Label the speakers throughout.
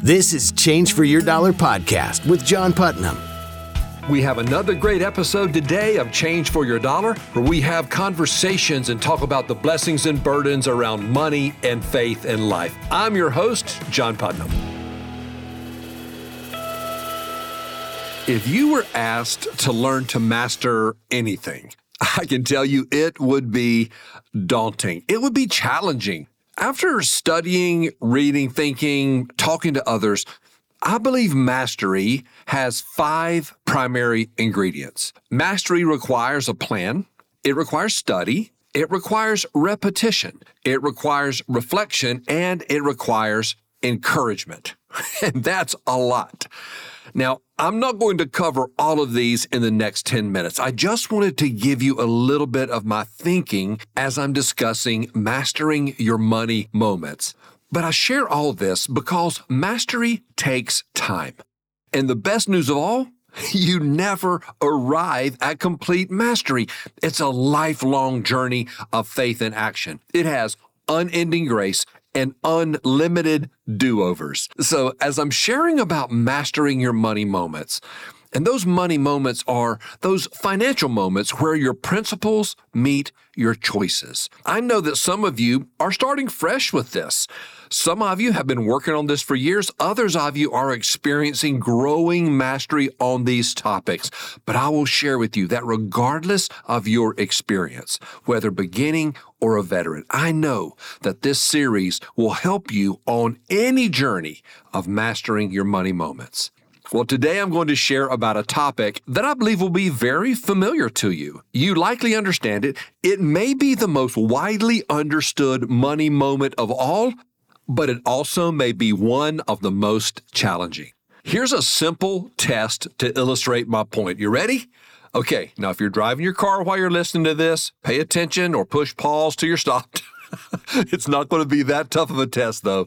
Speaker 1: This is Change for Your Dollar podcast with John Putnam.
Speaker 2: We have another great episode today of Change for Your Dollar, where we have conversations and talk about the blessings and burdens around money and faith and life. I'm your host, John Putnam. If you were asked to learn to master anything, I can tell you it would be daunting. It would be challenging. After studying, reading, thinking, talking to others, I believe mastery has five primary ingredients. Mastery requires a plan, it requires study, it requires repetition, it requires reflection, and it requires encouragement. And that's a lot. Now, I'm not going to cover all of these in the next 10 minutes. I just wanted to give you a little bit of my thinking as I'm discussing mastering your money moments. But I share all this because mastery takes time. And the best news of all, you never arrive at complete mastery. It's a lifelong journey of faith and action. It has unending grace and unlimited do overs. So, as I'm sharing about mastering your money moments, and those money moments are those financial moments where your principles meet your choices. I know that some of you are starting fresh with this. Some of you have been working on this for years. Others of you are experiencing growing mastery on these topics. But I will share with you that regardless of your experience, whether beginning or a veteran, I know that this series will help you on any journey of mastering your money moments. Well, today I'm going to share about a topic that I believe will be very familiar to you. You likely understand it. It may be the most widely understood money moment of all, but it also may be one of the most challenging. Here's a simple test to illustrate my point. You ready? Okay, now if you're driving your car while you're listening to this, pay attention or push pause to your stop. it's not going to be that tough of a test, though.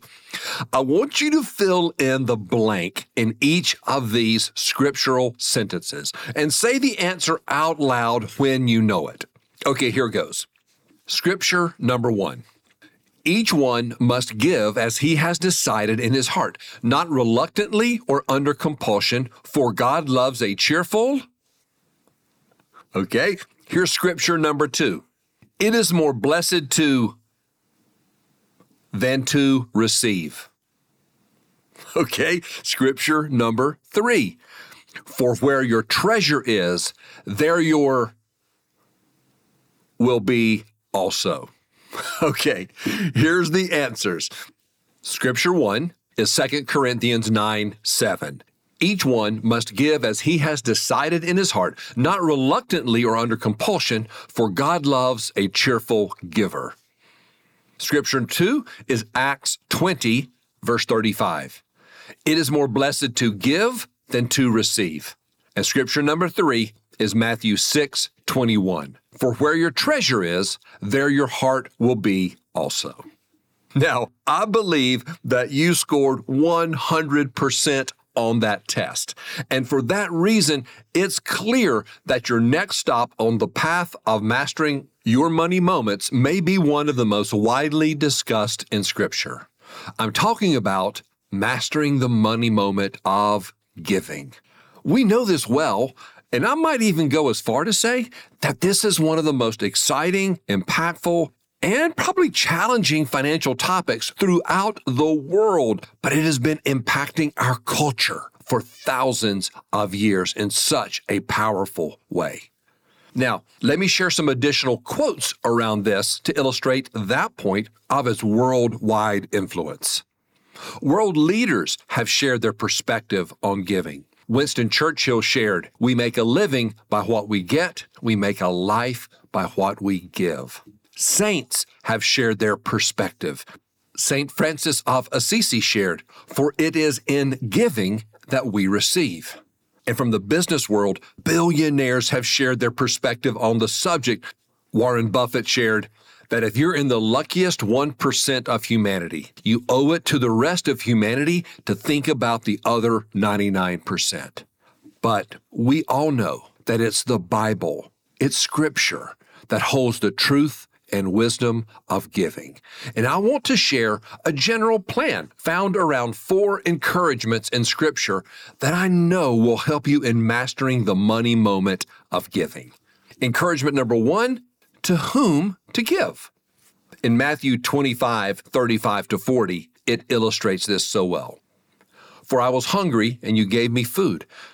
Speaker 2: I want you to fill in the blank in each of these scriptural sentences and say the answer out loud when you know it. Okay, here it goes. Scripture number one. Each one must give as he has decided in his heart, not reluctantly or under compulsion, for God loves a cheerful. Okay, here's scripture number two. It is more blessed to than to receive. Okay, scripture number three. For where your treasure is, there your will be also. Okay, here's the answers. Scripture one is 2 Corinthians 9 7. Each one must give as he has decided in his heart, not reluctantly or under compulsion, for God loves a cheerful giver. Scripture two is Acts 20, verse 35. It is more blessed to give than to receive. And scripture number three is Matthew 6, 21. For where your treasure is, there your heart will be also. Now, I believe that you scored 100% on that test. And for that reason, it's clear that your next stop on the path of mastering your money moments may be one of the most widely discussed in Scripture. I'm talking about mastering the money moment of giving. We know this well, and I might even go as far to say that this is one of the most exciting, impactful, and probably challenging financial topics throughout the world, but it has been impacting our culture for thousands of years in such a powerful way. Now, let me share some additional quotes around this to illustrate that point of its worldwide influence. World leaders have shared their perspective on giving. Winston Churchill shared, We make a living by what we get, we make a life by what we give. Saints have shared their perspective. St. Francis of Assisi shared, For it is in giving that we receive. And from the business world, billionaires have shared their perspective on the subject. Warren Buffett shared that if you're in the luckiest 1% of humanity, you owe it to the rest of humanity to think about the other 99%. But we all know that it's the Bible, it's Scripture that holds the truth and wisdom of giving. And I want to share a general plan found around four encouragements in Scripture that I know will help you in mastering the money moment of giving. Encouragement number one to whom to give. In Matthew 25, 35 to 40, it illustrates this so well. For I was hungry, and you gave me food.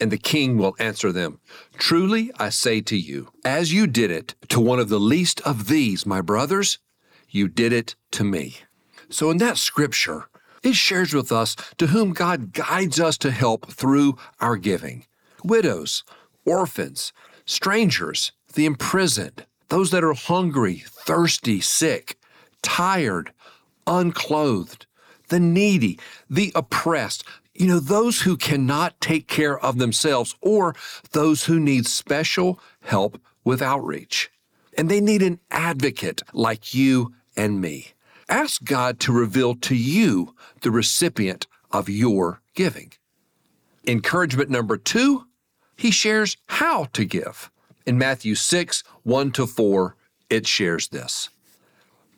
Speaker 2: And the king will answer them, Truly I say to you, as you did it to one of the least of these, my brothers, you did it to me. So in that scripture, it shares with us to whom God guides us to help through our giving widows, orphans, strangers, the imprisoned, those that are hungry, thirsty, sick, tired, unclothed, the needy, the oppressed, you know, those who cannot take care of themselves or those who need special help with outreach. And they need an advocate like you and me. Ask God to reveal to you the recipient of your giving. Encouragement number two he shares how to give. In Matthew 6, 1 to 4, it shares this.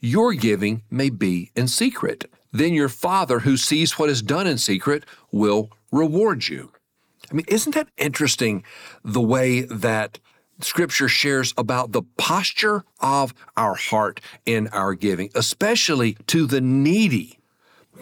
Speaker 2: your giving may be in secret. Then your Father, who sees what is done in secret, will reward you. I mean, isn't that interesting the way that Scripture shares about the posture of our heart in our giving, especially to the needy,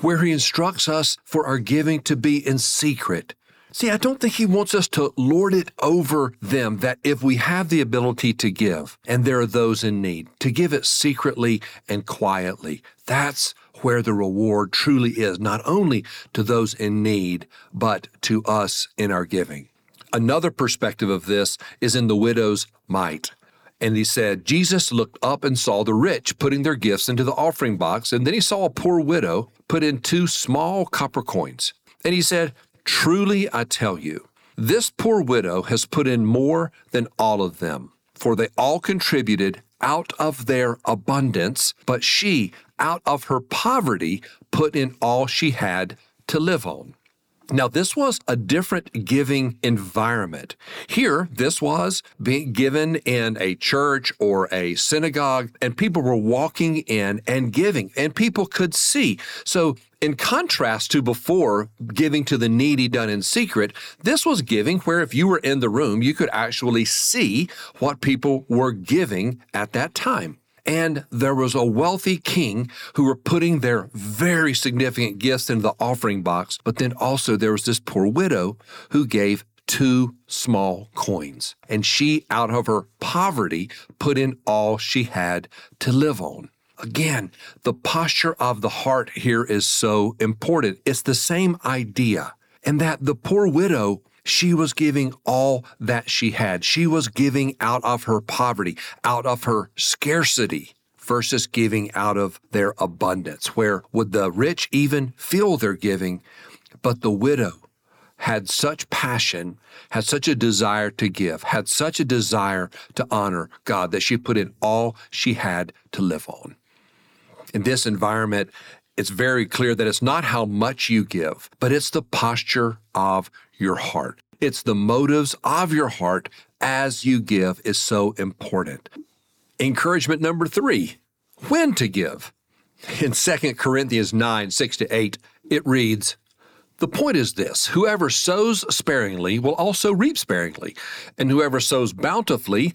Speaker 2: where He instructs us for our giving to be in secret See, I don't think he wants us to lord it over them that if we have the ability to give and there are those in need, to give it secretly and quietly. That's where the reward truly is, not only to those in need, but to us in our giving. Another perspective of this is in the widow's mite. And he said, Jesus looked up and saw the rich putting their gifts into the offering box, and then he saw a poor widow put in two small copper coins. And he said, Truly I tell you, this poor widow has put in more than all of them, for they all contributed out of their abundance, but she, out of her poverty, put in all she had to live on. Now, this was a different giving environment. Here, this was being given in a church or a synagogue, and people were walking in and giving, and people could see. So, in contrast to before giving to the needy done in secret, this was giving where if you were in the room, you could actually see what people were giving at that time. And there was a wealthy king who were putting their very significant gifts into the offering box. But then also there was this poor widow who gave two small coins. And she, out of her poverty, put in all she had to live on. Again, the posture of the heart here is so important. It's the same idea. And that the poor widow she was giving all that she had. She was giving out of her poverty, out of her scarcity versus giving out of their abundance. Where would the rich even feel their giving? But the widow had such passion, had such a desire to give, had such a desire to honor God that she put in all she had to live on. In this environment, it's very clear that it's not how much you give, but it's the posture of your heart. It's the motives of your heart as you give is so important. Encouragement number three when to give. In 2 Corinthians 9 6 to 8, it reads, The point is this whoever sows sparingly will also reap sparingly, and whoever sows bountifully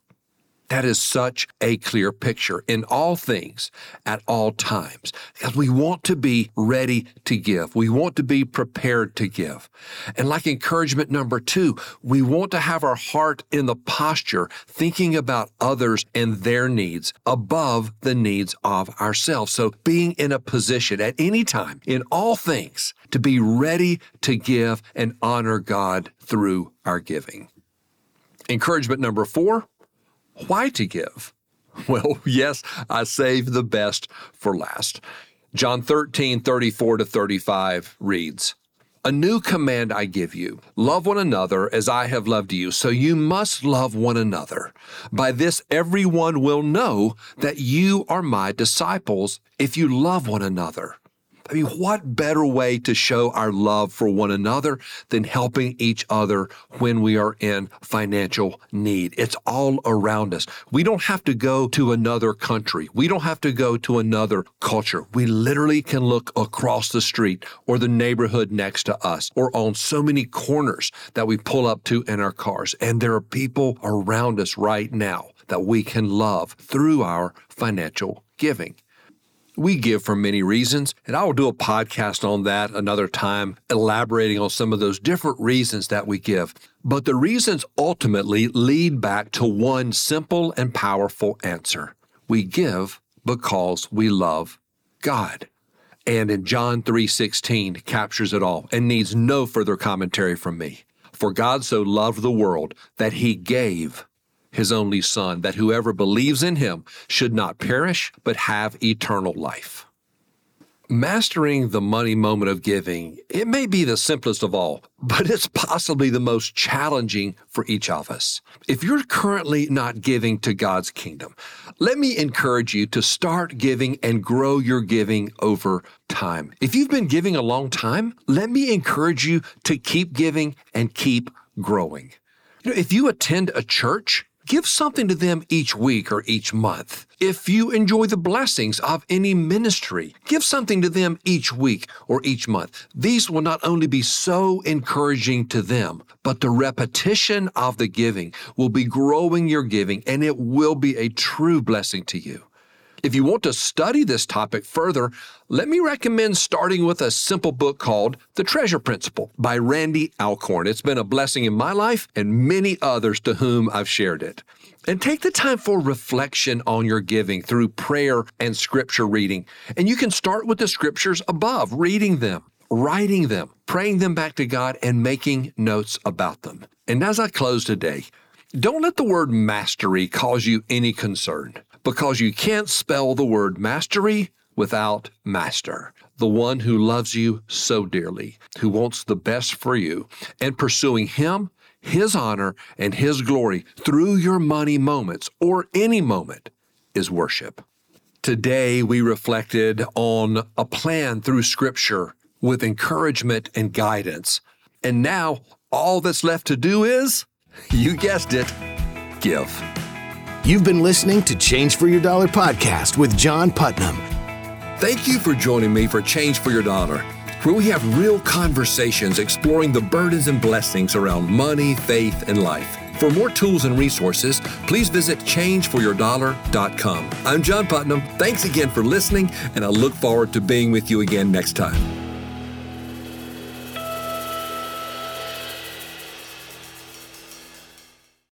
Speaker 2: That is such a clear picture in all things at all times. Because we want to be ready to give. We want to be prepared to give. And like encouragement number two, we want to have our heart in the posture, thinking about others and their needs above the needs of ourselves. So being in a position at any time in all things to be ready to give and honor God through our giving. Encouragement number four, why to give? Well, yes, I save the best for last. John 13, 34 to 35 reads, A new command I give you love one another as I have loved you, so you must love one another. By this, everyone will know that you are my disciples if you love one another. I mean, what better way to show our love for one another than helping each other when we are in financial need? It's all around us. We don't have to go to another country. We don't have to go to another culture. We literally can look across the street or the neighborhood next to us or on so many corners that we pull up to in our cars. And there are people around us right now that we can love through our financial giving. We give for many reasons, and I will do a podcast on that another time, elaborating on some of those different reasons that we give. But the reasons ultimately lead back to one simple and powerful answer we give because we love God. And in John 3:16 captures it all and needs no further commentary from me. For God so loved the world that he gave his only Son, that whoever believes in him should not perish, but have eternal life. Mastering the money moment of giving, it may be the simplest of all, but it's possibly the most challenging for each of us. If you're currently not giving to God's kingdom, let me encourage you to start giving and grow your giving over time. If you've been giving a long time, let me encourage you to keep giving and keep growing. You know, if you attend a church, Give something to them each week or each month. If you enjoy the blessings of any ministry, give something to them each week or each month. These will not only be so encouraging to them, but the repetition of the giving will be growing your giving and it will be a true blessing to you. If you want to study this topic further, let me recommend starting with a simple book called The Treasure Principle by Randy Alcorn. It's been a blessing in my life and many others to whom I've shared it. And take the time for reflection on your giving through prayer and scripture reading. And you can start with the scriptures above, reading them, writing them, praying them back to God, and making notes about them. And as I close today, don't let the word mastery cause you any concern because you can't spell the word mastery without master, the one who loves you so dearly, who wants the best for you, and pursuing him, his honor, and his glory through your money moments or any moment is worship. Today, we reflected on a plan through Scripture with encouragement and guidance. And now, all that's left to do is, you guessed it, give.
Speaker 1: You've been listening to Change for Your Dollar podcast with John Putnam.
Speaker 2: Thank you for joining me for Change for Your Dollar, where we have real conversations exploring the burdens and blessings around money, faith, and life. For more tools and resources, please visit changeforyourdollar.com. I'm John Putnam. Thanks again for listening, and I look forward to being with you again next time.